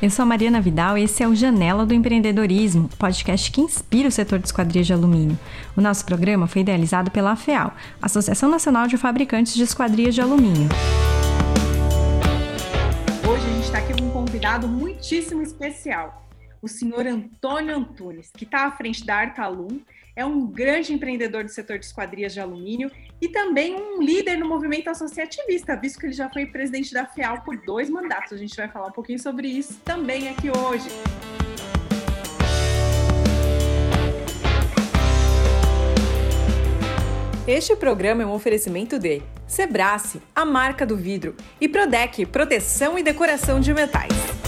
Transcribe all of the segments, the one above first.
Eu sou a Mariana Vidal e esse é o Janela do Empreendedorismo, podcast que inspira o setor de esquadrias de alumínio. O nosso programa foi idealizado pela AFEAL, Associação Nacional de Fabricantes de Esquadrias de Alumínio. Hoje a gente está aqui com um convidado muitíssimo especial, o senhor Antônio Antunes, que está à frente da Artalum é um grande empreendedor do setor de esquadrias de alumínio e também um líder no movimento associativista, visto que ele já foi presidente da FEAL por dois mandatos. A gente vai falar um pouquinho sobre isso também aqui hoje. Este programa é um oferecimento de Sebrace, a marca do vidro, e Prodec, proteção e decoração de metais.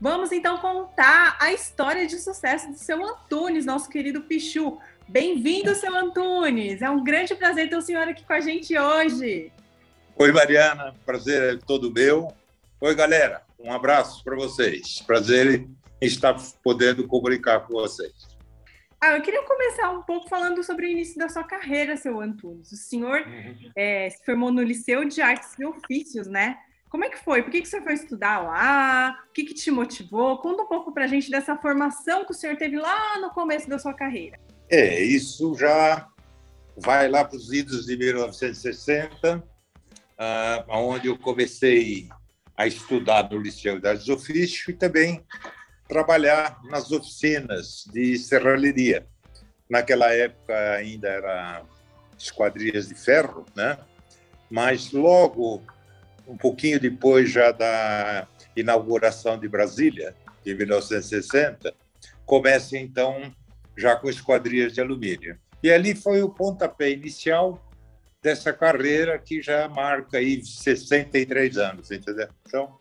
Vamos então contar a história de sucesso do seu Antunes, nosso querido Pichu. Bem-vindo, seu Antunes. É um grande prazer ter o senhor aqui com a gente hoje. Oi, Mariana. Prazer é todo meu. Oi, galera. Um abraço para vocês. Prazer em estar podendo comunicar com vocês. Ah, eu queria começar um pouco falando sobre o início da sua carreira, seu Antunes. O senhor uhum. é, se formou no Liceu de Artes e Ofícios, né? Como é que foi? Por que, que você foi estudar lá? O que, que te motivou? Conta um pouco para a gente dessa formação que o senhor teve lá no começo da sua carreira. É, isso já vai lá para os idos de 1960, uh, onde eu comecei a estudar no Liceu das Ofício e também trabalhar nas oficinas de serralheria. Naquela época ainda era esquadrias de ferro, né? Mas logo um pouquinho depois já da inauguração de Brasília, de 1960, começa então já com esquadrias de alumínio. E ali foi o pontapé inicial dessa carreira que já marca aí 63 anos, entendeu? Então,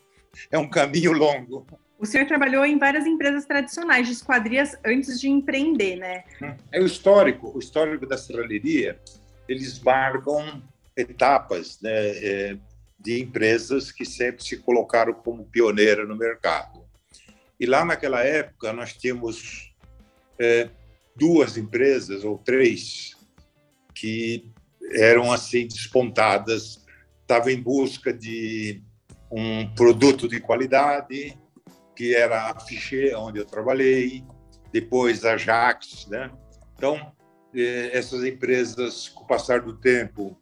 é um caminho longo. O senhor trabalhou em várias empresas tradicionais de esquadrias antes de empreender, né? É o histórico, o histórico da serralheria, eles marcam etapas, né? É, de empresas que sempre se colocaram como pioneira no mercado. E lá naquela época nós tínhamos é, duas empresas ou três que eram assim despontadas, estavam em busca de um produto de qualidade, que era a Fiché, onde eu trabalhei, depois a Jax, né? Então, é, essas empresas, com o passar do tempo,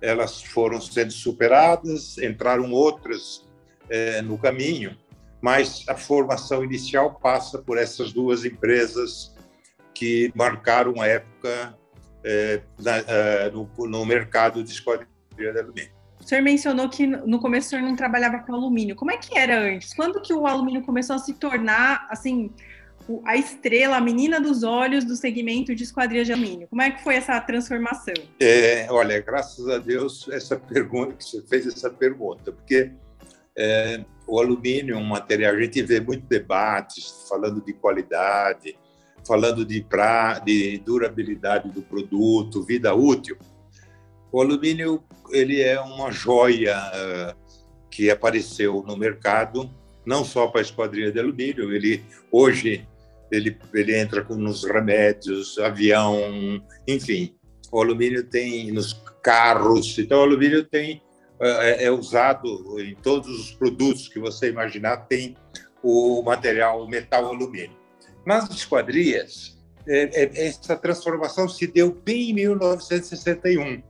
elas foram sendo superadas, entraram outras é, no caminho, mas a formação inicial passa por essas duas empresas que marcaram a época é, na, é, no, no, mercado de esquadrilha de alumínio. O senhor mencionou que no começo o senhor não trabalhava com alumínio. Como é que era antes? Quando que o alumínio começou a se tornar assim a estrela, a menina dos olhos do segmento de esquadria de alumínio. Como é que foi essa transformação? É, olha, graças a Deus essa pergunta que você fez essa pergunta, porque é, o alumínio é um material a gente vê muito debates falando de qualidade, falando de pra, de durabilidade do produto, vida útil. O alumínio ele é uma joia que apareceu no mercado não só para a esquadrilha de alumínio, ele hoje ele, ele entra com, nos remédios, avião, enfim. O alumínio tem nos carros, então o alumínio tem é, é usado em todos os produtos que você imaginar, tem o material o metal alumínio. Nas esquadrias, é, essa transformação se deu bem em 1961,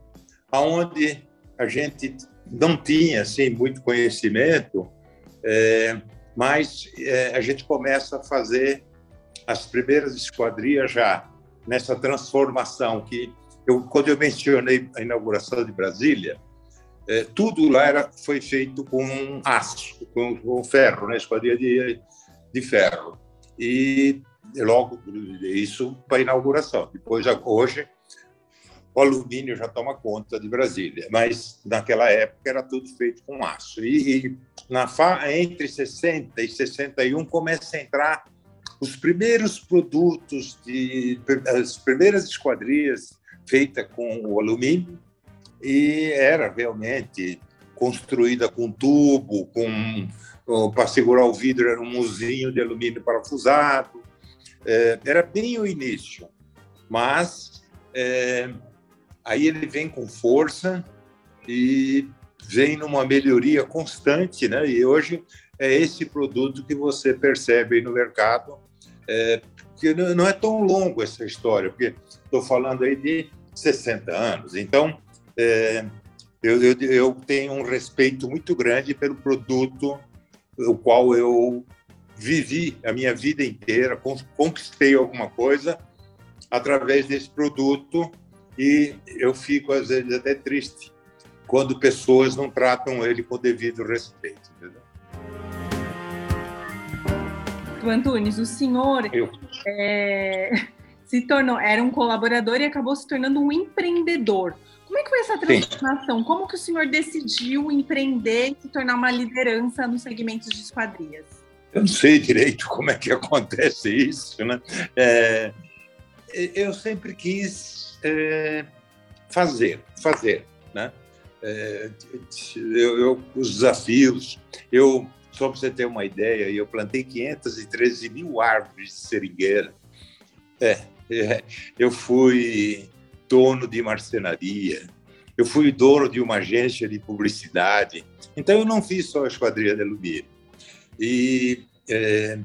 aonde a gente não tinha assim muito conhecimento, mas a gente começa a fazer as primeiras esquadrias já nessa transformação que eu, quando eu mencionei a inauguração de Brasília, é, tudo lá era, foi feito com aço, com, com ferro, né? esquadria de, de ferro. E logo isso para inauguração. Depois, hoje, o alumínio já toma conta de Brasília, mas naquela época era tudo feito com aço. E, e na entre 60 e 61 começa a entrar os primeiros produtos, de, as primeiras esquadrias feitas com o alumínio, e era realmente construída com tubo, com para segurar o vidro era um mozinho de alumínio parafusado. É, era bem o início, mas é, aí ele vem com força e vem numa melhoria constante, né? E hoje é esse produto que você percebe no mercado, é, que não é tão longo essa história, porque estou falando aí de 60 anos. Então, é, eu, eu, eu, tenho um respeito muito grande pelo produto, o qual eu vivi a minha vida inteira, conquistei alguma coisa através desse produto e eu fico às vezes até triste quando pessoas não tratam ele com devido respeito. Antunes, o senhor é, se tornou, era um colaborador e acabou se tornando um empreendedor. Como é que foi essa transformação? Sim. Como que o senhor decidiu empreender e se tornar uma liderança nos segmentos de esquadrias? Eu não sei direito como é que acontece isso, né? É, eu sempre quis é, fazer, fazer, né? É, eu, eu, os desafios, eu só para você ter uma ideia, eu plantei 513 mil árvores de seringueira. É, é, eu fui dono de marcenaria, eu fui dono de uma agência de publicidade. Então, eu não fiz só a Esquadrilha de Alumínio. E é,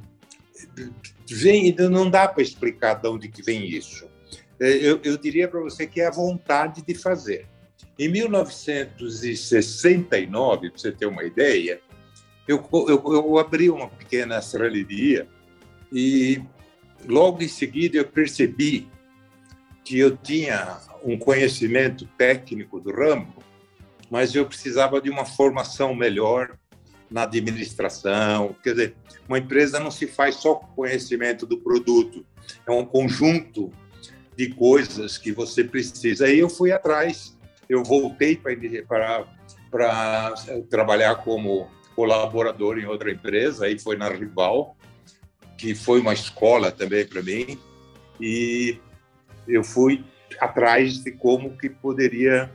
vem, não dá para explicar de onde que vem isso. É, eu, eu diria para você que é a vontade de fazer. Em 1969, para você ter uma ideia, eu, eu, eu abri uma pequena serralheria e logo em seguida eu percebi que eu tinha um conhecimento técnico do ramo, mas eu precisava de uma formação melhor na administração. Quer dizer, uma empresa não se faz só com conhecimento do produto, é um conjunto de coisas que você precisa. Aí eu fui atrás, eu voltei para para trabalhar como colaborador em outra empresa, aí foi na Rival, que foi uma escola também para mim, e eu fui atrás de como que poderia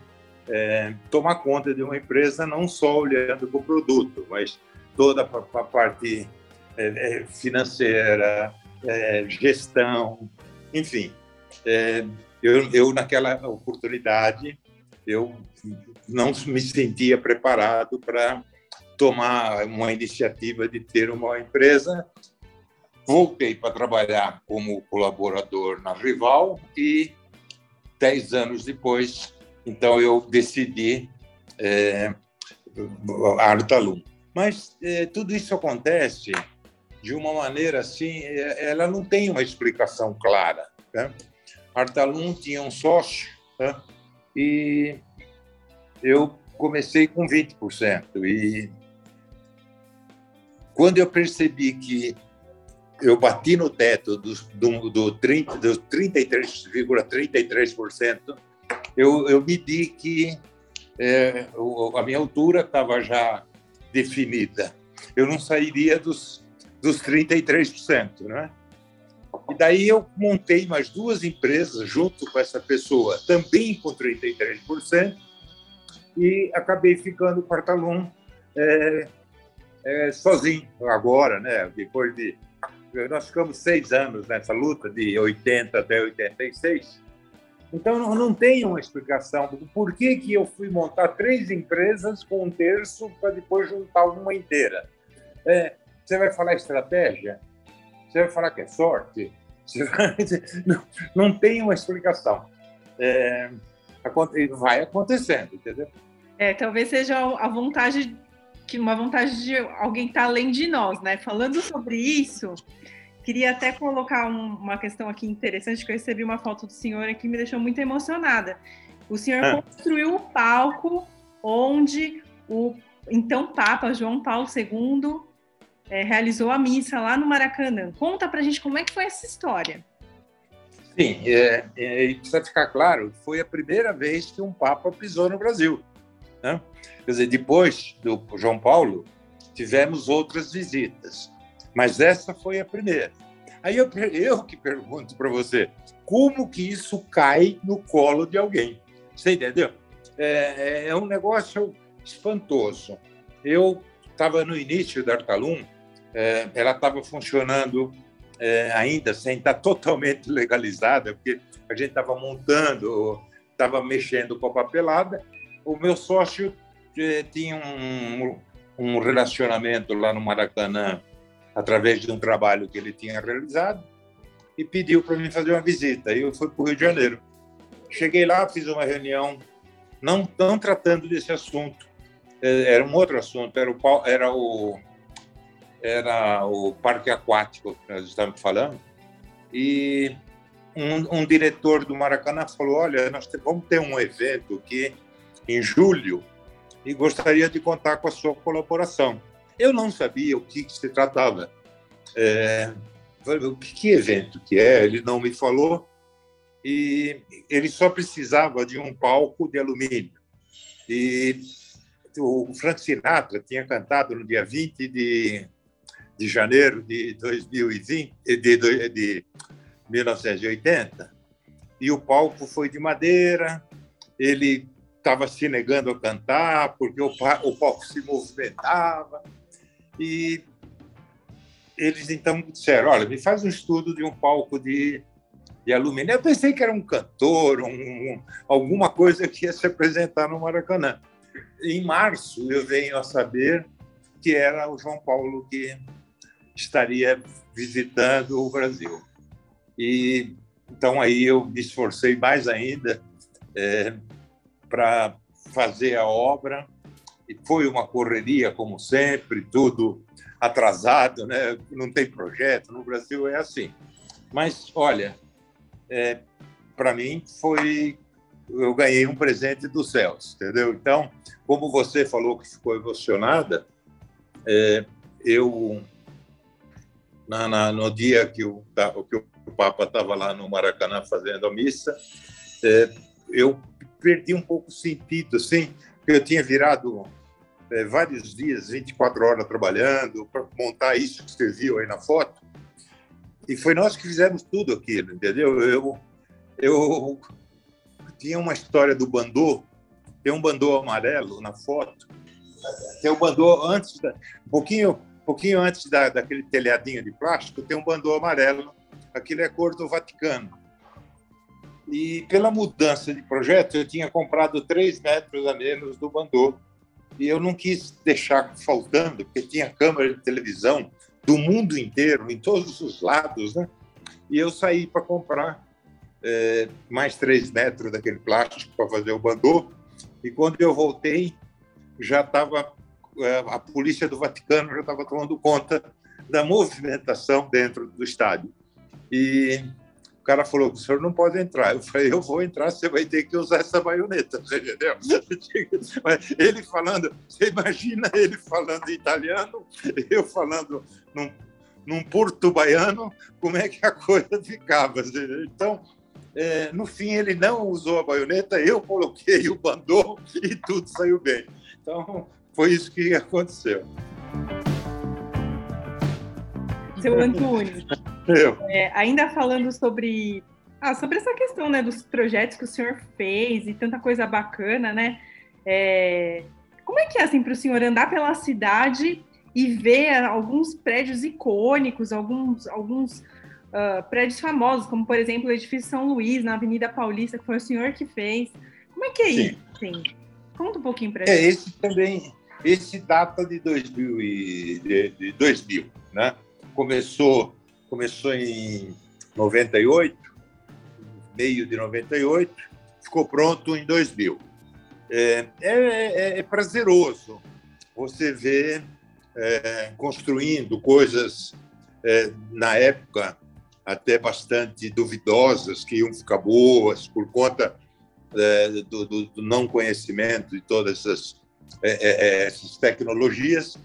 é, tomar conta de uma empresa, não só olhando para o produto, mas toda a parte é, é, financeira, é, gestão, enfim. É, eu, eu, naquela oportunidade, eu não me sentia preparado para tomar uma iniciativa de ter uma empresa. Voltei para trabalhar como colaborador na Rival e dez anos depois, então eu decidi é, Artalum. Mas é, tudo isso acontece de uma maneira assim, é, ela não tem uma explicação clara. Né? Artalum tinha um sócio né? e eu comecei com 20% e quando eu percebi que eu bati no teto do, do, do, 30, do 33,33%, eu, eu medi que é, a minha altura estava já definida. Eu não sairia dos, dos 33%, né? E daí eu montei mais duas empresas junto com essa pessoa, também com 33%, e acabei ficando com Artalum é, é, sozinho agora, né? Depois de nós ficamos seis anos nessa luta de 80 até 86. Então não, não tem uma explicação do porquê que eu fui montar três empresas com um terço para depois juntar uma inteira. É, você vai falar estratégia? Você vai falar que é sorte? Vai... Não, não, tem uma explicação. É, vai acontecendo, entendeu? É, talvez seja a vontade que uma vontade de alguém estar tá além de nós, né? Falando sobre isso, queria até colocar um, uma questão aqui interessante, que eu recebi uma foto do senhor aqui que me deixou muito emocionada. O senhor ah. construiu o palco onde o então Papa João Paulo II é, realizou a missa lá no Maracanã. Conta pra gente como é que foi essa história. Sim, é, é, precisa ficar claro, foi a primeira vez que um Papa pisou no Brasil. Né? Quer dizer, depois do João Paulo, tivemos outras visitas, mas essa foi a primeira. Aí eu, eu que pergunto para você, como que isso cai no colo de alguém? Você entendeu? É, é, é um negócio espantoso. Eu estava no início da Artalum, é, ela estava funcionando é, ainda sem estar totalmente legalizada, porque a gente estava montando, estava mexendo com a papelada, o meu sócio tinha um, um relacionamento lá no Maracanã através de um trabalho que ele tinha realizado e pediu para mim fazer uma visita. E eu fui para o Rio de Janeiro. Cheguei lá, fiz uma reunião, não, não tratando desse assunto, é, era um outro assunto, era o, era o, era o parque aquático que nós estamos falando. E um, um diretor do Maracanã falou: Olha, nós vamos ter um evento aqui em julho e gostaria de contar com a sua colaboração. Eu não sabia o que, que se tratava. É, o que, que evento que é? Ele não me falou e ele só precisava de um palco de alumínio. E o Frank Sinatra tinha cantado no dia 20 de, de janeiro de 2020, de, de 1980, e o palco foi de madeira, ele estava se negando a cantar porque o, o palco se movimentava, e eles então disseram, olha, me faz um estudo de um palco de, de alumínio. Eu pensei que era um cantor, um, um, alguma coisa que ia se apresentar no Maracanã. Em março, eu venho a saber que era o João Paulo que estaria visitando o Brasil. E então aí eu me esforcei mais ainda é, para fazer a obra. E foi uma correria, como sempre, tudo atrasado, né? não tem projeto. No Brasil é assim. Mas, olha, é, para mim foi. Eu ganhei um presente dos céus, entendeu? Então, como você falou que ficou emocionada, é, eu. Na, na, no dia que o, que o Papa estava lá no Maracanã fazendo a missa, é, eu perdi um pouco o sentido, assim, eu tinha virado é, vários dias, 24 horas trabalhando, para montar isso que você viu aí na foto. E foi nós que fizemos tudo aquilo, entendeu? Eu, eu tinha uma história do bandô, tem um bandô amarelo na foto, tem um bandô antes, da, um pouquinho, um pouquinho antes da, daquele telhadinho de plástico, tem um bandô amarelo, aquilo é cor do Vaticano. E pela mudança de projeto, eu tinha comprado três metros a menos do bandô, e eu não quis deixar faltando, porque tinha câmera de televisão do mundo inteiro, em todos os lados, né? E eu saí para comprar é, mais três metros daquele plástico para fazer o bandô. E quando eu voltei, já estava é, a polícia do Vaticano já estava tomando conta da movimentação dentro do estádio. E cara falou: o senhor não pode entrar. Eu falei: eu vou entrar, você vai ter que usar essa baioneta, entendeu? Ele falando, você imagina ele falando italiano, eu falando num, num porto baiano, como é que a coisa ficava? Então, é, no fim, ele não usou a baioneta, eu coloquei o bandô e tudo saiu bem. Então, foi isso que aconteceu. Seu Antônio, é, ainda falando sobre, ah, sobre essa questão né, dos projetos que o senhor fez e tanta coisa bacana, né? É, como é que é assim para o senhor andar pela cidade e ver alguns prédios icônicos, alguns, alguns uh, prédios famosos, como por exemplo o edifício São Luís, na Avenida Paulista, que foi o senhor que fez. Como é que é Sim. isso? Sim. Conta um pouquinho para é, gente. Esse também, esse data de 2000, e, de, de 2000 né? Começou começou em 98, meio de 98, ficou pronto em 2000. É, é, é, é prazeroso você ver é, construindo coisas, é, na época, até bastante duvidosas, que iam ficar boas por conta é, do, do, do, não conhecimento de todas essas, essas tecnologias,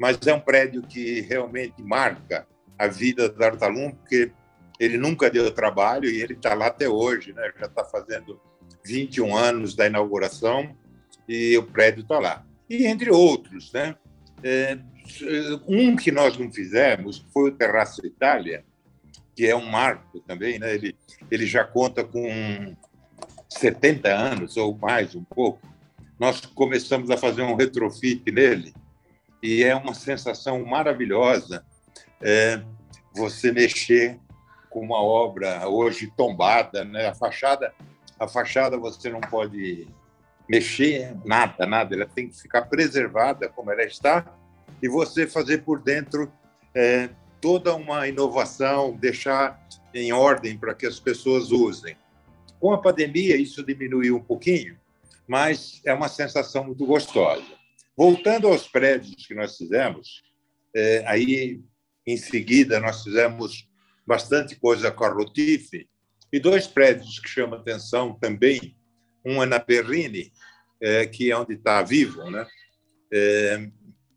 mas é um prédio que realmente marca a vida do Artalum, porque ele nunca deu trabalho e ele está lá até hoje, né? já está fazendo 21 anos da inauguração e o prédio está lá. E entre outros, né? É, um que nós não fizemos foi o Terraço Itália, que é um marco também, né? Ele, ele já conta com 70 anos ou mais, um pouco. Nós começamos a fazer um retrofit nele e é uma sensação maravilhosa é, você mexer com uma obra hoje tombada, né? A fachada, a fachada você não pode mexer nada, nada. Ela tem que ficar preservada como ela está e você fazer por dentro é, toda uma inovação, deixar em ordem para que as pessoas usem. Com a pandemia, isso diminuiu um pouquinho, mas é uma sensação muito gostosa. Voltando aos prédios que nós fizemos, é, aí em seguida nós fizemos bastante coisa com a Rotife e dois prédios que chamam atenção também. Um é na Perrine, é, que é onde está Vivo, né? É,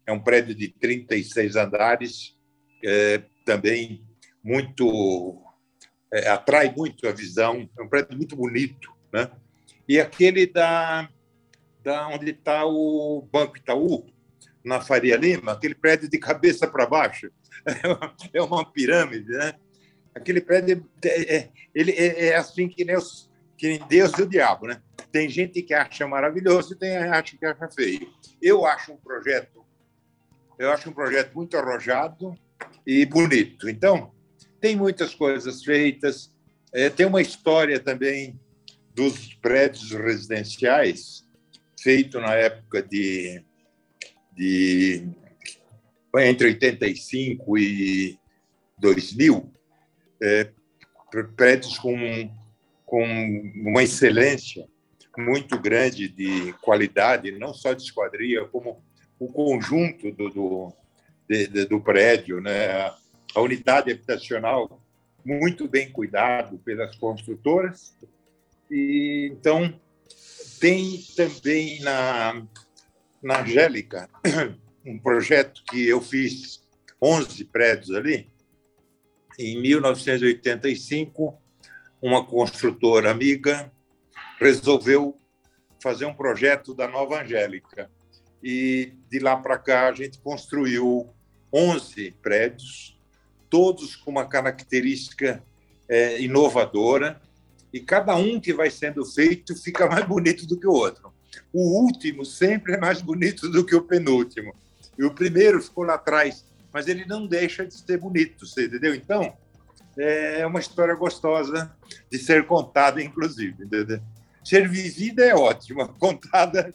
é, um prédio de 36 andares, é, também muito é, atrai muito a visão. É um prédio muito bonito, né? E aquele da da onde está o Banco Itaú, na Faria Lima, aquele prédio de cabeça para baixo, é uma pirâmide, né? Aquele prédio é, é, ele é, é assim que nem, os, que nem Deus e o diabo, né? Tem gente que acha maravilhoso e tem gente que acha feio. Eu acho um projeto, eu acho um projeto muito arrojado e bonito. Então, tem muitas coisas feitas. É, tem uma história também dos prédios residenciais feito na época de, de entre 85 e 2000, é, prédios com, com uma excelência muito grande de qualidade, não só de esquadria, como o conjunto do, do, de, de, do prédio, né? a unidade habitacional muito bem cuidado pelas construtoras. E, então, tem também na, na Angélica um projeto que eu fiz 11 prédios ali. Em 1985, uma construtora amiga resolveu fazer um projeto da Nova Angélica. E de lá para cá a gente construiu 11 prédios, todos com uma característica é, inovadora e cada um que vai sendo feito fica mais bonito do que o outro. O último sempre é mais bonito do que o penúltimo. E o primeiro ficou lá atrás, mas ele não deixa de ser bonito, você entendeu? Então, é uma história gostosa de ser contada, inclusive. Entendeu? Ser vivida é ótima, contada.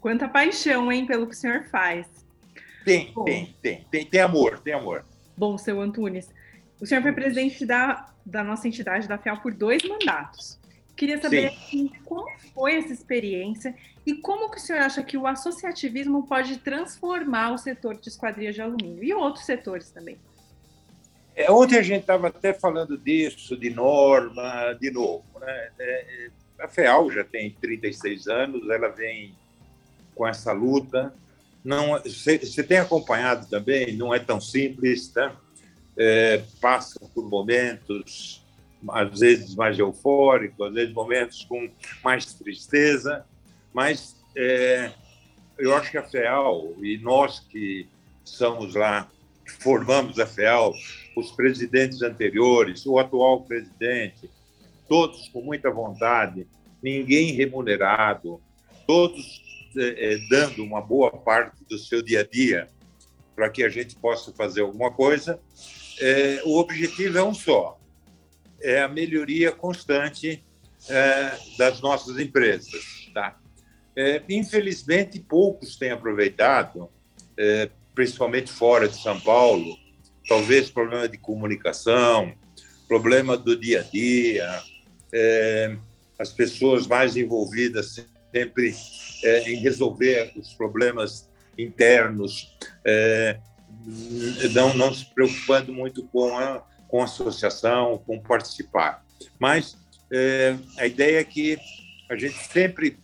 Quanta paixão, hein, pelo que o senhor faz. Tem, Bom. tem, tem, tem, tem amor, tem amor. Bom, seu Antunes, o senhor foi presidente da, da nossa entidade, da FEAL, por dois mandatos. Queria saber assim, como foi essa experiência e como que o senhor acha que o associativismo pode transformar o setor de esquadrias de alumínio e outros setores também. É, ontem a gente estava até falando disso, de norma, de novo. Né? É, é a FEAL já tem 36 anos, ela vem com essa luta. Não, você, você tem acompanhado também, não é tão simples, tá? É, passam por momentos, às vezes mais eufóricos, às vezes momentos com mais tristeza, mas é, eu acho que a FEAL, e nós que somos lá, que formamos a FEAL, os presidentes anteriores, o atual presidente, todos com muita vontade, ninguém remunerado, todos é, é dando uma boa parte do seu dia a dia para que a gente possa fazer alguma coisa é, o objetivo é um só: é a melhoria constante é, das nossas empresas. Tá? É, infelizmente, poucos têm aproveitado, é, principalmente fora de São Paulo, talvez problema de comunicação, problema do dia a dia, é, as pessoas mais envolvidas sempre é, em resolver os problemas internos, não, não se preocupando muito com a, com a associação, com participar. Mas é, a ideia é que a gente sempre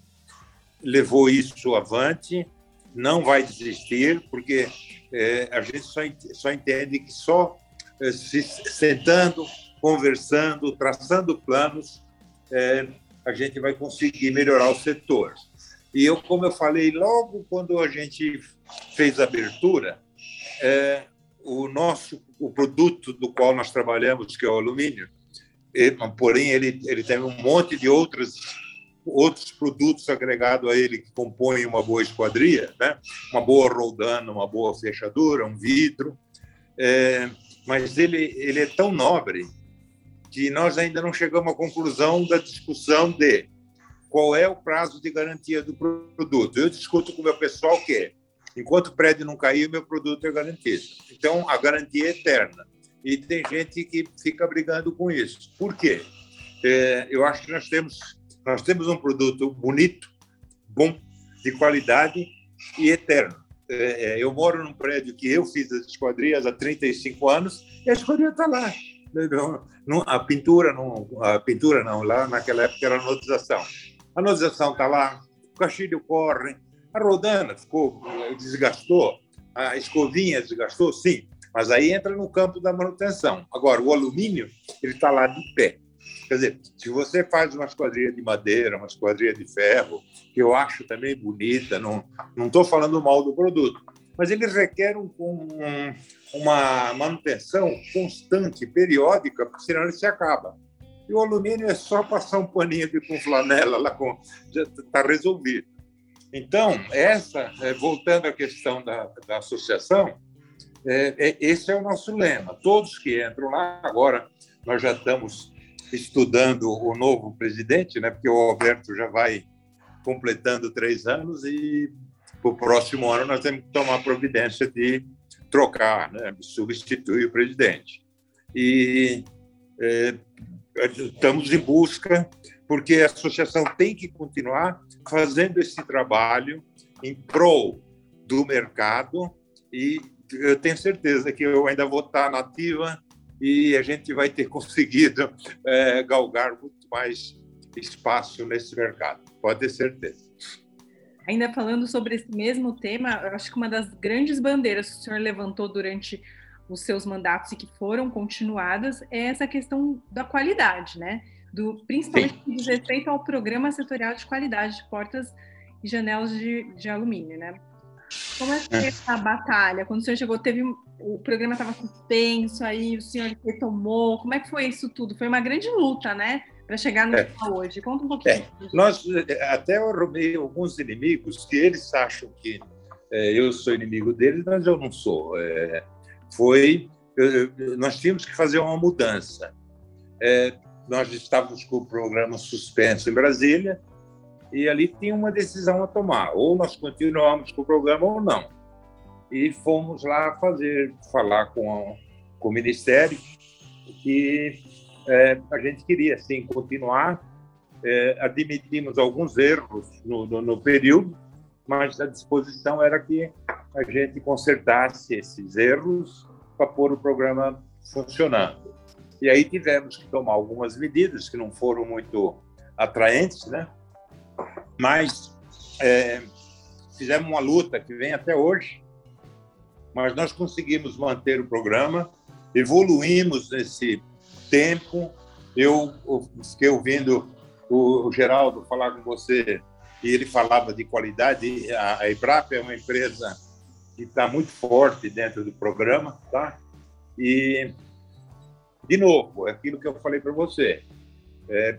levou isso avante, não vai desistir, porque é, a gente só, só entende que só é, se sentando, conversando, traçando planos, é, a gente vai conseguir melhorar o setor. E eu, como eu falei logo quando a gente fez a abertura, é, o nosso o produto do qual nós trabalhamos, que é o alumínio, ele, porém ele ele tem um monte de outros outros produtos agregados a ele que compõem uma boa esquadria, né? Uma boa roldana, uma boa fechadura, um vidro, é, mas ele ele é tão nobre que nós ainda não chegamos à conclusão da discussão de qual é o prazo de garantia do produto. Eu discuto com o meu pessoal que, enquanto o prédio não cair, o meu produto é garantido. Então, a garantia é eterna. E tem gente que fica brigando com isso. Por quê? É, eu acho que nós temos, nós temos um produto bonito, bom, de qualidade e eterno. É, é eu moro num prédio que eu fiz as esquadrias há 35 anos e a esquadria está lá. A pintura, não, a pintura não, lá naquela época era a notização. A notização está lá, o cachilho corre, a rodana ficou, desgastou, a escovinha desgastou, sim, mas aí entra no campo da manutenção. Agora, o alumínio, ele está lá de pé. Quer dizer, se você faz uma esquadria de madeira, uma esquadria de ferro, que eu acho também bonita, não estou falando mal do produto, mas ele requer um, um, uma manutenção constante, periódica, porque senão ele se acaba. E o alumínio é só passar um paninho com flanela lá com já está resolvido. Então, essa, é, voltando à questão da, da associação, é, é, esse é o nosso lema. Todos que entram lá, agora nós já estamos estudando o novo presidente, né? porque o Alberto já vai completando três anos e para o próximo ano nós temos que tomar providência de trocar, né? substituir o presidente. E é, estamos em busca, porque a associação tem que continuar fazendo esse trabalho em prol do mercado e eu tenho certeza que eu ainda vou estar nativa e a gente vai ter conseguido é, galgar muito mais espaço nesse mercado, pode ter certeza. Ainda falando sobre esse mesmo tema, acho que uma das grandes bandeiras que o senhor levantou durante os seus mandatos e que foram continuadas é essa questão da qualidade, né? Do, principalmente Sim. diz respeito ao programa setorial de qualidade de portas e janelas de, de alumínio, né? Como é que é essa batalha? Quando o senhor chegou, teve o programa estava suspenso, aí o senhor retomou. Como é que foi isso tudo? Foi uma grande luta, né? Para chegar no é. final hoje. Conta um pouquinho. É. Nós até eu arrumei alguns inimigos que eles acham que é, eu sou inimigo deles, mas eu não sou. É, foi nós tínhamos que fazer uma mudança. É, nós estávamos com o programa suspenso em Brasília e ali tinha uma decisão a tomar. Ou nós continuamos com o programa ou não. E fomos lá fazer, falar com, com o Ministério que é, a gente queria, sim, continuar. É, admitimos alguns erros no, no, no período, mas a disposição era que a gente consertasse esses erros para pôr o programa funcionando. E aí tivemos que tomar algumas medidas que não foram muito atraentes, né? Mas é, fizemos uma luta que vem até hoje, mas nós conseguimos manter o programa, evoluímos nesse tempo. Eu fiquei ouvindo o Geraldo falar com você e ele falava de qualidade. A Embrapa é uma empresa que está muito forte dentro do programa, tá? E de novo, é aquilo que eu falei para você. É,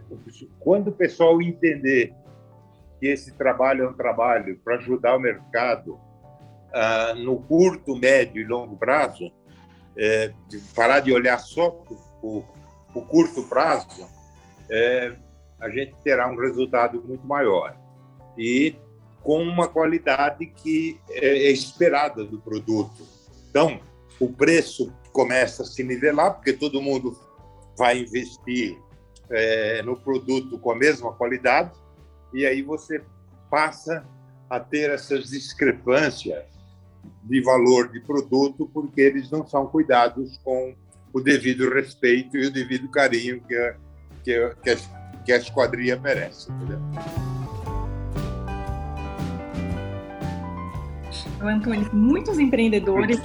quando o pessoal entender que esse trabalho é um trabalho para ajudar o mercado ah, no curto, médio e longo prazo, é, de parar de olhar só o, o curto prazo, é, a gente terá um resultado muito maior e com uma qualidade que é, é esperada do produto. Então, o preço começa a se nivelar, porque todo mundo vai investir é, no produto com a mesma qualidade, e aí você passa a ter essas discrepâncias de valor de produto, porque eles não são cuidados com o devido respeito e o devido carinho que a, que a, que a, que a esquadria merece. Entendeu? Antônio, muitos empreendedores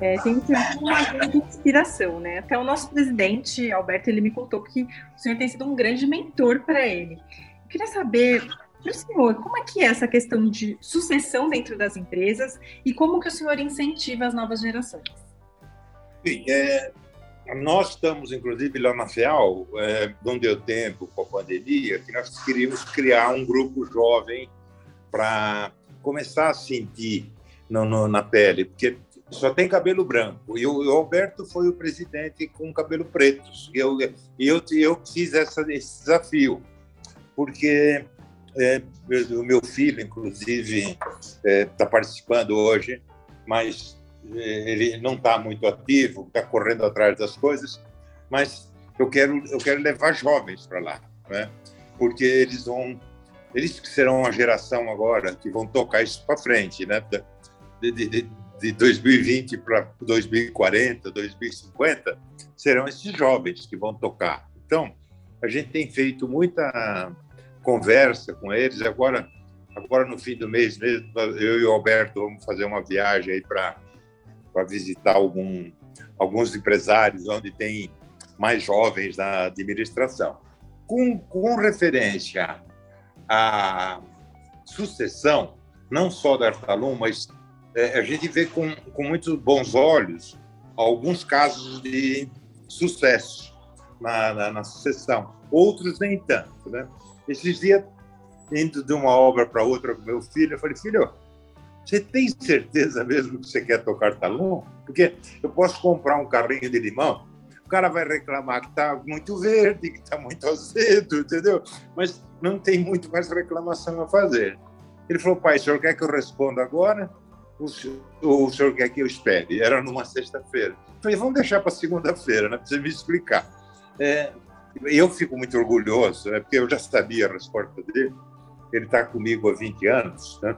é, têm uma grande inspiração, né? Até o nosso presidente, Alberto, ele me contou que o senhor tem sido um grande mentor para ele. Eu queria saber para o senhor, como é que é essa questão de sucessão dentro das empresas e como que o senhor incentiva as novas gerações? Sim, é, nós estamos, inclusive, lá na FEAL, é, não deu tempo com a pandemia, que nós queríamos criar um grupo jovem para começar a sentir no, no, na pele, porque só tem cabelo branco. E o, Alberto foi o presidente com cabelo preto. E eu, eu, eu fiz essa, esse desafio, porque É, o meu filho, inclusive, está é, tá participando hoje, mas é, ele não está muito ativo, está correndo atrás das coisas, mas eu quero eu quero levar jovens para lá, né? Porque eles vão eles que serão a geração agora que vão tocar isso para frente, né? De, de 2020 para 2040, 2050, serão esses jovens que vão tocar. Então, a gente tem feito muita conversa com eles. Agora, agora no fim do mês mesmo, eu e o Alberto vamos fazer uma viagem aí para para visitar algum, alguns empresários onde tem mais jovens na administração. Com, com referência à sucessão, não só da Artalum, mas é, a gente vê com, com muitos bons olhos alguns casos de sucesso na, na, na sucessão, outros nem tanto. Né? Esses dias, indo de uma obra para outra com meu filho, eu falei, filho, você tem certeza mesmo que você quer tocar talão? Porque eu posso comprar um carrinho de limão, o cara vai reclamar que está muito verde, que está muito azedo, entendeu? Mas não tem muito mais reclamação a fazer. Ele falou, pai, o senhor quer que eu responda agora? O senhor, o senhor quer que eu espere? Era numa sexta-feira. Falei, vamos deixar para segunda-feira, né? Você me explicar. É, eu fico muito orgulhoso, né? porque eu já sabia a resposta dele. Ele está comigo há 20 anos, né?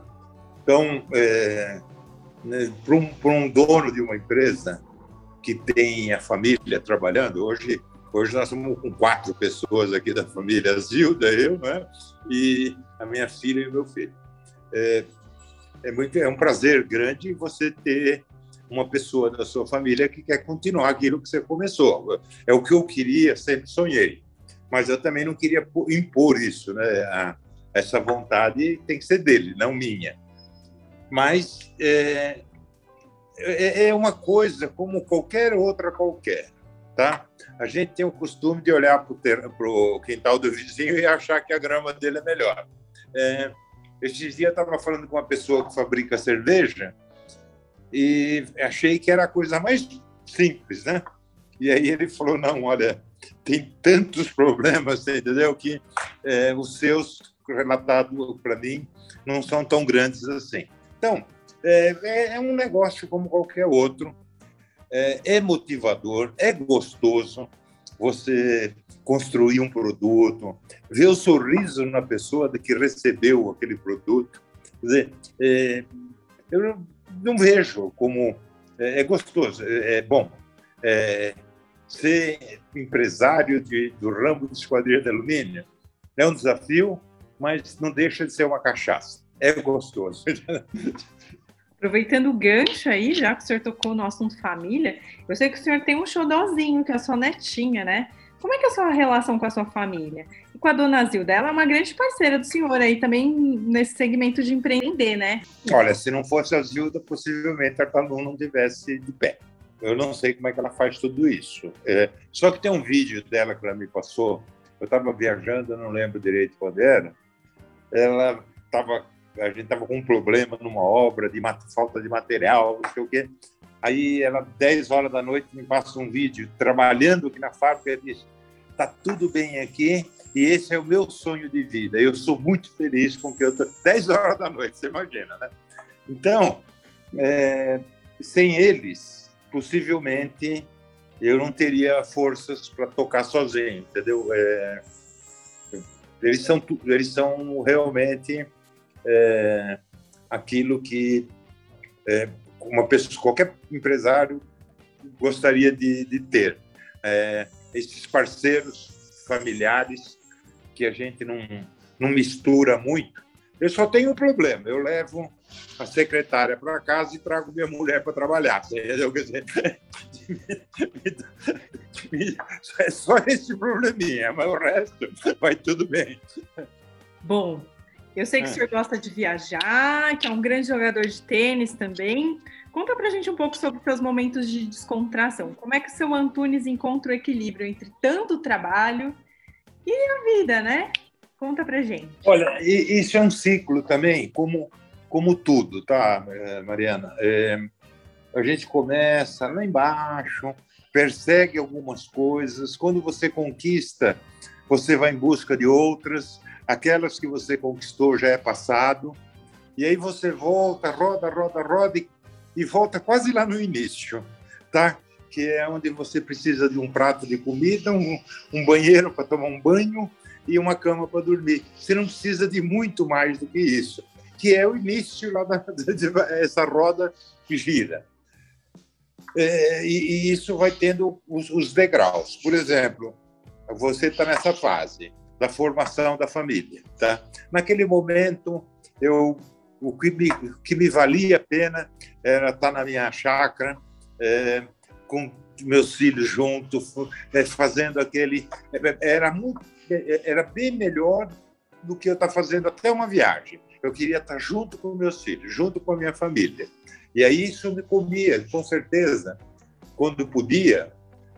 Então, é, né, para um, um dono de uma empresa que tem a família trabalhando, hoje Hoje nós estamos com quatro pessoas aqui da família, a Zilda, eu, né? e a minha filha e meu filho. É, é, muito, é um prazer grande você ter uma pessoa da sua família que quer continuar aquilo que você começou. É o que eu queria, sempre sonhei. Mas eu também não queria impor isso, né? A, essa vontade tem que ser dele, não minha mas é, é, é uma coisa como qualquer outra qualquer, tá? A gente tem o costume de olhar para o quintal do vizinho e achar que a grama dele é melhor. É, esses dias eu estava falando com uma pessoa que fabrica cerveja e achei que era a coisa mais simples, né? E aí ele falou: não, olha, tem tantos problemas, entendeu? Que é, os seus relatados para mim não são tão grandes assim. Então, é, é, é um negócio como qualquer outro, é, é motivador, é gostoso você construir um produto, ver o sorriso na pessoa que recebeu aquele produto. Quer dizer, é, eu não vejo como é, é gostoso, é, é bom. É, ser empresário de, do ramo de esquadrilha de alumínio é um desafio, mas não deixa de ser uma cachaça é gostoso. Aproveitando o gancho aí, já que o senhor tocou no assunto família, eu sei que o senhor tem um xodózinho, que é a sua netinha, né? Como é que é a sua relação com a sua família? E com a dona Zilda, ela é uma grande parceira do senhor aí também nesse segmento de empreender, né? Olha, se não fosse a Zilda, possivelmente a Talu não tivesse de pé. Eu não sei como é que ela faz tudo isso. É, só que tem um vídeo dela que ela me passou. Eu estava viajando, não lembro direito quando era. Ela estava a gente estava com um problema numa obra de falta de material, não sei o quê. Aí ela, 10 horas da noite, me passa um vídeo trabalhando aqui na fábrica e diz: está tudo bem aqui e esse é o meu sonho de vida. Eu sou muito feliz com que eu estou 10 horas da noite, você imagina, né? Então, é, sem eles, possivelmente eu não teria forças para tocar sozinho, entendeu? É, eles são eles são realmente é, aquilo que é, uma pessoa, qualquer empresário gostaria de, de ter. É, esses parceiros familiares que a gente não, não mistura muito. Eu só tenho um problema, eu levo a secretária para casa e trago minha mulher para trabalhar. É só esse probleminha, mas o resto vai tudo bem. Bom, eu sei que é. o senhor gosta de viajar, que é um grande jogador de tênis também. Conta pra gente um pouco sobre seus momentos de descontração. Como é que o seu Antunes encontra o equilíbrio entre tanto trabalho e a vida, né? Conta pra gente. Olha, isso é um ciclo também, como, como tudo, tá, eh, Mariana? É, a gente começa lá embaixo, persegue algumas coisas, quando você conquista, você vai em busca de outras, aquelas que você conquistou já é passado, e aí você volta, roda, roda, roda e, volta quase lá no início, tá? Que é onde você precisa de um prato de comida, um, um banheiro para tomar um banho e uma cama para dormir. Você não precisa de muito mais do que isso, que é o início lá da roda que gira. É, e, e, isso vai tendo os, os degraus. Por exemplo, você está nessa fase da formação da família, tá? Naquele momento, eu o que me, que me valia a pena era estar na minha chácara é, com meus filhos juntos, é, fazendo aquele era muito era bem melhor do que eu estar fazendo até uma viagem. Eu queria estar junto com meus filhos, junto com a minha família. E aí isso me comia, com certeza. Quando podia,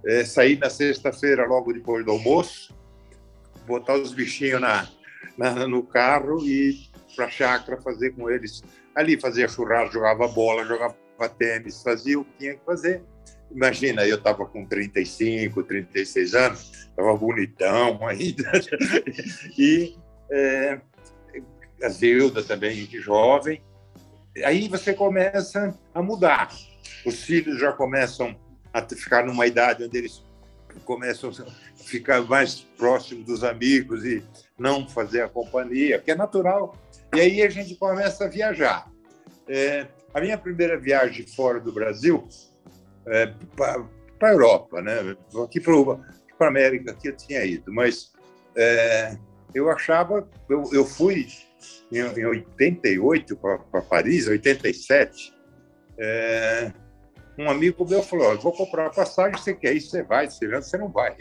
é, sair na sexta-feira, logo depois do almoço, botar os bichinhos na, na no carro e para a chácara fazer com eles. Ali fazia churrasco, jogava bola, jogava tênis, fazia o que tinha que fazer. Imagina, eu estava com 35, 36 anos, estava bonitão ainda. e é, a Zilda também, jovem. Aí você começa a mudar. Os filhos já começam a ficar numa idade onde eles começam a ficar mais próximos dos amigos e não fazer a companhia, que é natural. E aí a gente começa a viajar. É, a minha primeira viagem fora do Brasil, é, para a Europa, né? aqui para a América, que eu tinha ido, mas é, eu achava, eu, eu fui em, em 88 para Paris, 87, é, um amigo meu falou: vou comprar passagem, você quer ir, você vai, se você não vai.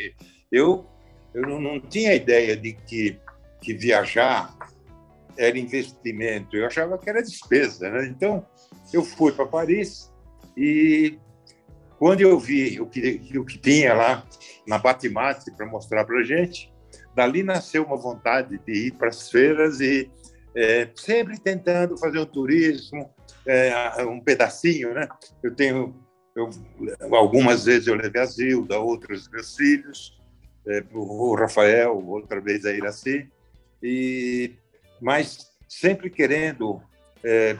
Eu, eu não, não tinha ideia de que, que viajar era investimento, eu achava que era despesa. Né? Então, eu fui para Paris e quando eu vi o que, o que tinha lá na Batimate para mostrar para a gente, dali nasceu uma vontade de ir para as feiras e é, sempre tentando fazer um turismo, é, um pedacinho, né? Eu tenho eu, algumas vezes eu levei a Zilda, outras meus filhos, é, o Rafael, outra vez a Iraci, e, mas sempre querendo é,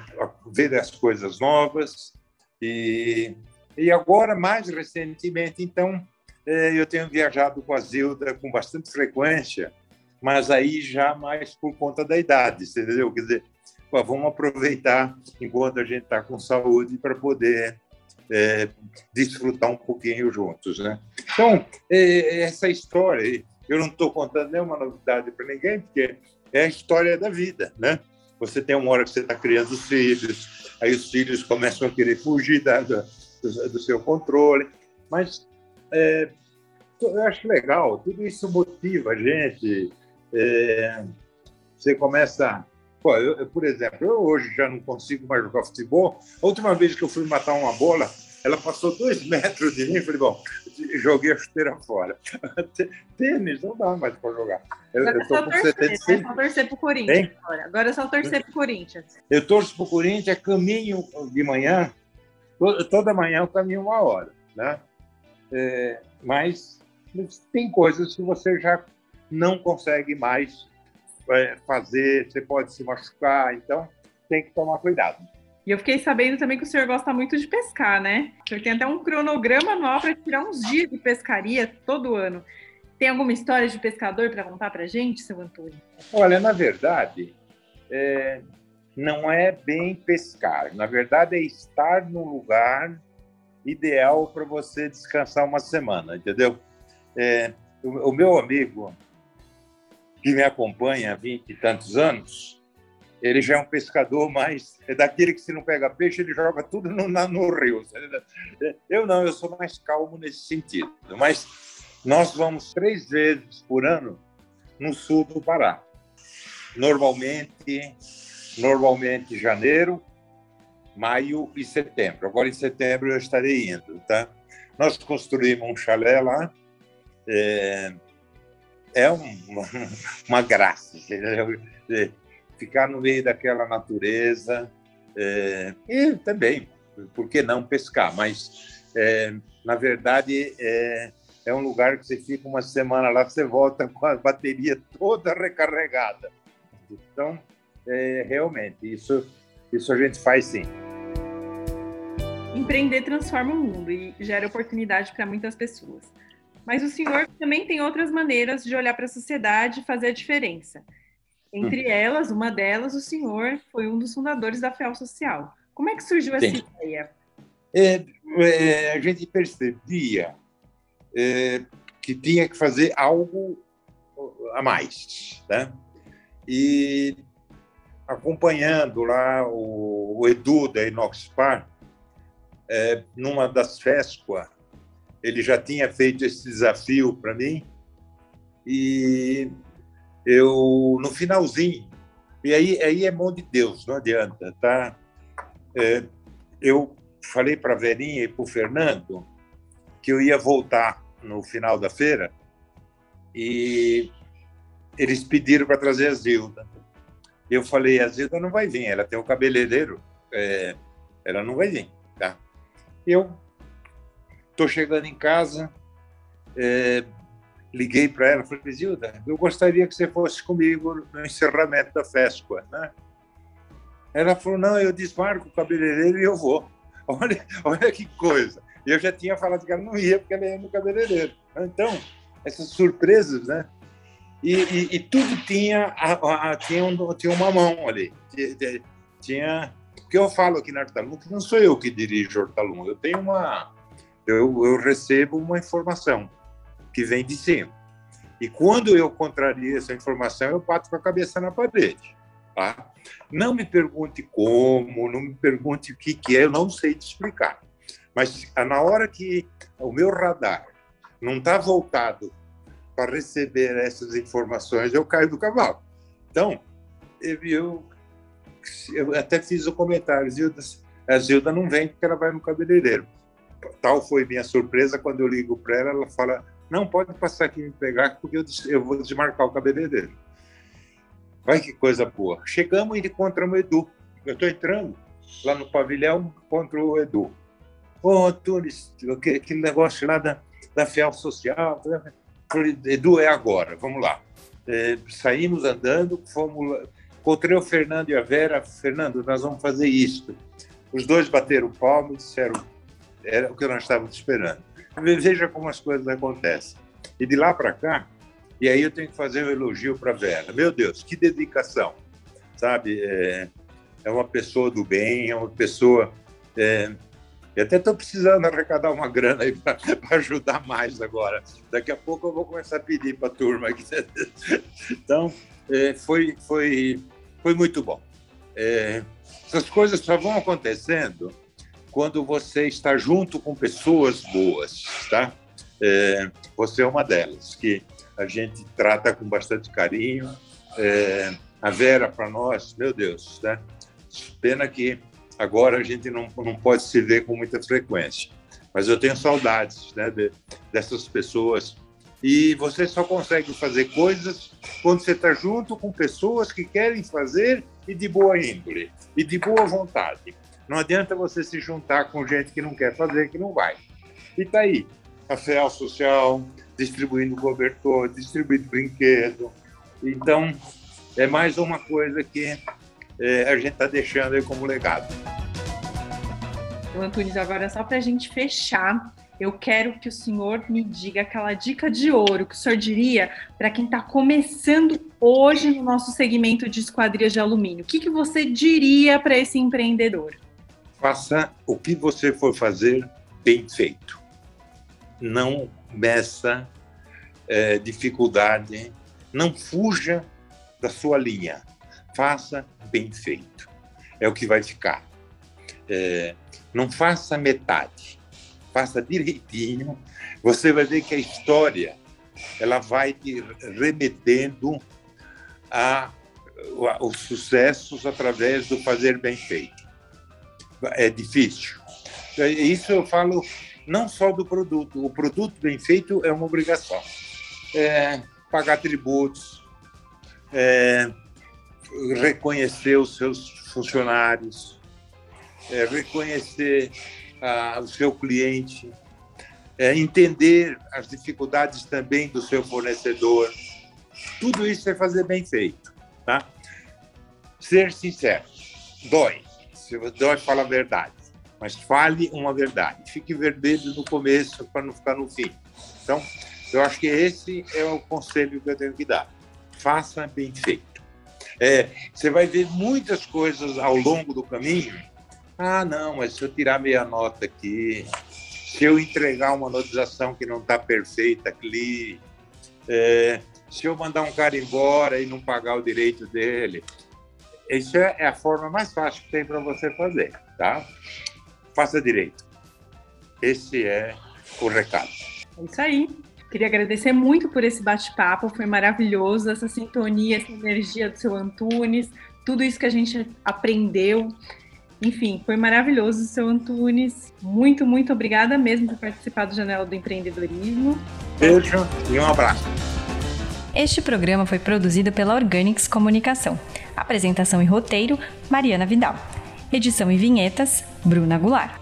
ver as coisas novas. E, e agora, mais recentemente, então, é, eu tenho viajado com a Zilda com bastante frequência, mas aí já mais por conta da idade, entendeu? Quer dizer, vamos aproveitar enquanto a gente está com saúde para poder é, desfrutar um pouquinho juntos, né? Então, é, essa história, eu não estou contando nenhuma novidade para ninguém, porque é a história da vida, né? Você tem uma hora que você está criando os filhos, aí os filhos começam a querer fugir da, do, do, seu controle, mas é, eu acho legal, tudo isso motiva a gente. É, você começa Pô, eu, por exemplo, eu hoje já não consigo mais jogar futebol. A última vez que eu fui matar uma bola, ela passou dois metros de mim. Eu falei, bom, joguei a chuteira fora. Tênis não dá mais para jogar. Eu, agora eu tô é com torcer, 75. É só torcer para o Corinthians. Agora. agora é só torcer para o Corinthians. Eu torço para o Corinthians, é caminho de manhã. Toda manhã eu caminho uma hora. Né? É, mas tem coisas que você já não consegue mais fazer, você pode se machucar, então tem que tomar cuidado. E eu fiquei sabendo também que o senhor gosta muito de pescar, né? O senhor tem até um cronograma anual para tirar uns dias de pescaria todo ano. Tem alguma história de pescador para contar para gente, seu Antônio? Olha, na verdade, é, não é bem pescar. Na verdade, é estar no lugar ideal para você descansar uma semana, entendeu? É, o, o meu amigo, que me acompanha há 20 e tantos anos, ele já é um pescador mais. É daquele que, se não pega peixe, ele joga tudo no, na, no rio. Eu não, eu sou mais calmo nesse sentido. Mas nós vamos três vezes por ano no sul do Pará. Normalmente, normalmente janeiro, maio e setembro. Agora, em setembro, eu estarei indo. Tá? Nós construímos um chalé lá. É, é um, uma, uma graça ficar no meio daquela natureza é, e também, por que não pescar? Mas, é, na verdade, é, é um lugar que você fica uma semana lá, você volta com a bateria toda recarregada. Então, é, realmente, isso, isso a gente faz sim. Empreender transforma o mundo e gera oportunidade para muitas pessoas. Mas o senhor também tem outras maneiras de olhar para a sociedade e fazer a diferença. Entre hum. elas, uma delas, o senhor foi um dos fundadores da FEL Social. Como é que surgiu essa Sim. ideia? É, é, a gente percebia é, que tinha que fazer algo a mais, né? E acompanhando lá o, o Edu da Inoxpar, é, numa das FESCOA, ele já tinha feito esse desafio para mim e eu no finalzinho e aí aí é mão de Deus, não adianta, tá? É, eu falei para Verinha e para o Fernando que eu ia voltar no final da feira e eles pediram para trazer a Zilda. Eu falei, a Zilda não vai vir, ela tem o um cabeleireiro, é, ela não vai vir, tá? Eu estou chegando em casa, é, liguei para ela, falei, Zilda, eu gostaria que você fosse comigo no encerramento da festa, né? Ela falou, não, eu desmarco o cabeleireiro e eu vou. Olha, olha que coisa. Eu já tinha falado que ela não ia, porque ela ia no cabeleireiro. Então, essas surpresas, né? E, e, e tudo tinha, a, a, tinha, um, tinha uma mão ali. Tinha... Porque eu falo aqui na Hortalum que não sou eu que dirijo Hortalum. Eu tenho uma... Eu, eu recebo uma informação que vem de cima. E quando eu contrario essa informação, eu bato com a cabeça na parede. Tá? Não me pergunte como, não me pergunte o que, que é, eu não sei te explicar. Mas na hora que o meu radar não está voltado para receber essas informações, eu caio do cavalo. Então, eu, eu até fiz o comentário, Zilda, a Zilda não vem porque ela vai no cabeleireiro. Tal foi minha surpresa quando eu ligo para ela, ela fala, não, pode passar aqui me pegar, porque eu, eu vou desmarcar o cabeleireiro. Vai que coisa boa. Chegamos e encontramos o Edu. Eu estou entrando lá no pavilhão contra o Edu. Ô, oh, aquele negócio lá da, da Fiel Social. Falei, Edu, é agora, vamos lá. É, saímos andando, fomos. Encontrei o Fernando e a Vera. Fernando, nós vamos fazer isso. Os dois bateram palmas e disseram: era o que nós estávamos esperando. Veja como as coisas acontecem. E de lá para cá, e aí eu tenho que fazer um elogio para Vera. Meu Deus, que dedicação, sabe? É, é uma pessoa do bem, é uma pessoa. É, eu até estou precisando arrecadar uma grana aí para ajudar mais agora. Daqui a pouco eu vou começar a pedir para a turma. Então, é, foi, foi, foi muito bom. É, essas coisas só vão acontecendo quando você está junto com pessoas boas, tá? É, você é uma delas, que a gente trata com bastante carinho. É, a Vera, para nós, meu Deus, né? Pena que agora a gente não, não pode se ver com muita frequência. Mas eu tenho saudades né, de, dessas pessoas. E você só consegue fazer coisas quando você está junto com pessoas que querem fazer e de boa índole, e de boa vontade. Não adianta você se juntar com gente que não quer fazer, que não vai. E tá aí, FEAL Social, distribuindo cobertor, distribuindo brinquedo. Então, é mais uma coisa que é, a gente está deixando aí como legado. Antunes, agora só para a gente fechar, eu quero que o senhor me diga aquela dica de ouro que o senhor diria para quem está começando hoje no nosso segmento de esquadrias de alumínio. O que, que você diria para esse empreendedor? Faça o que você for fazer bem feito. Não meça é, dificuldade, não fuja da sua linha, faça bem feito, é o que vai ficar. É, não faça metade, faça direitinho, você vai ver que a história ela vai te remetendo a, a os sucessos através do fazer bem feito. É difícil. Isso eu falo não só do produto. O produto bem feito é uma obrigação. É, pagar tributos, é, reconhecer os seus funcionários, é, reconhecer ah, o seu cliente, é, entender as dificuldades também do seu fornecedor. Tudo isso é fazer bem feito, tá? ser sincero. Dói. Se dói, fala a verdade. Mas fale uma verdade. Fique vermelho no começo para não ficar no fim. Então, eu acho que esse é o conselho que eu tenho que dar. Faça bem feito. É, você vai ver muitas coisas ao longo do caminho. Ah, não, mas se eu tirar meia nota aqui, se eu entregar uma notização que não está perfeita ali, é, se eu mandar um cara embora e não pagar o direito dele, isso é, é a forma mais fácil que tem para você fazer, tá? Faça direito. Esse é o recado. É isso aí. Queria agradecer muito por esse bate-papo, foi maravilhoso essa sintonia, essa energia do seu Antunes, tudo isso que a gente aprendeu. Enfim, foi maravilhoso, seu Antunes. Muito, muito obrigada mesmo por participar do Janela do Empreendedorismo. Beijo e um abraço. Este programa foi produzido pela Organics Comunicação. Apresentação e roteiro: Mariana Vidal. Edição e vinhetas: Bruna Goulart.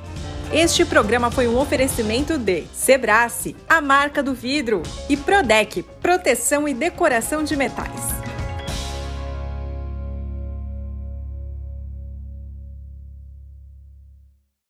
Este programa foi um oferecimento de Sebrace, a marca do vidro, e Prodec, proteção e decoração de metais.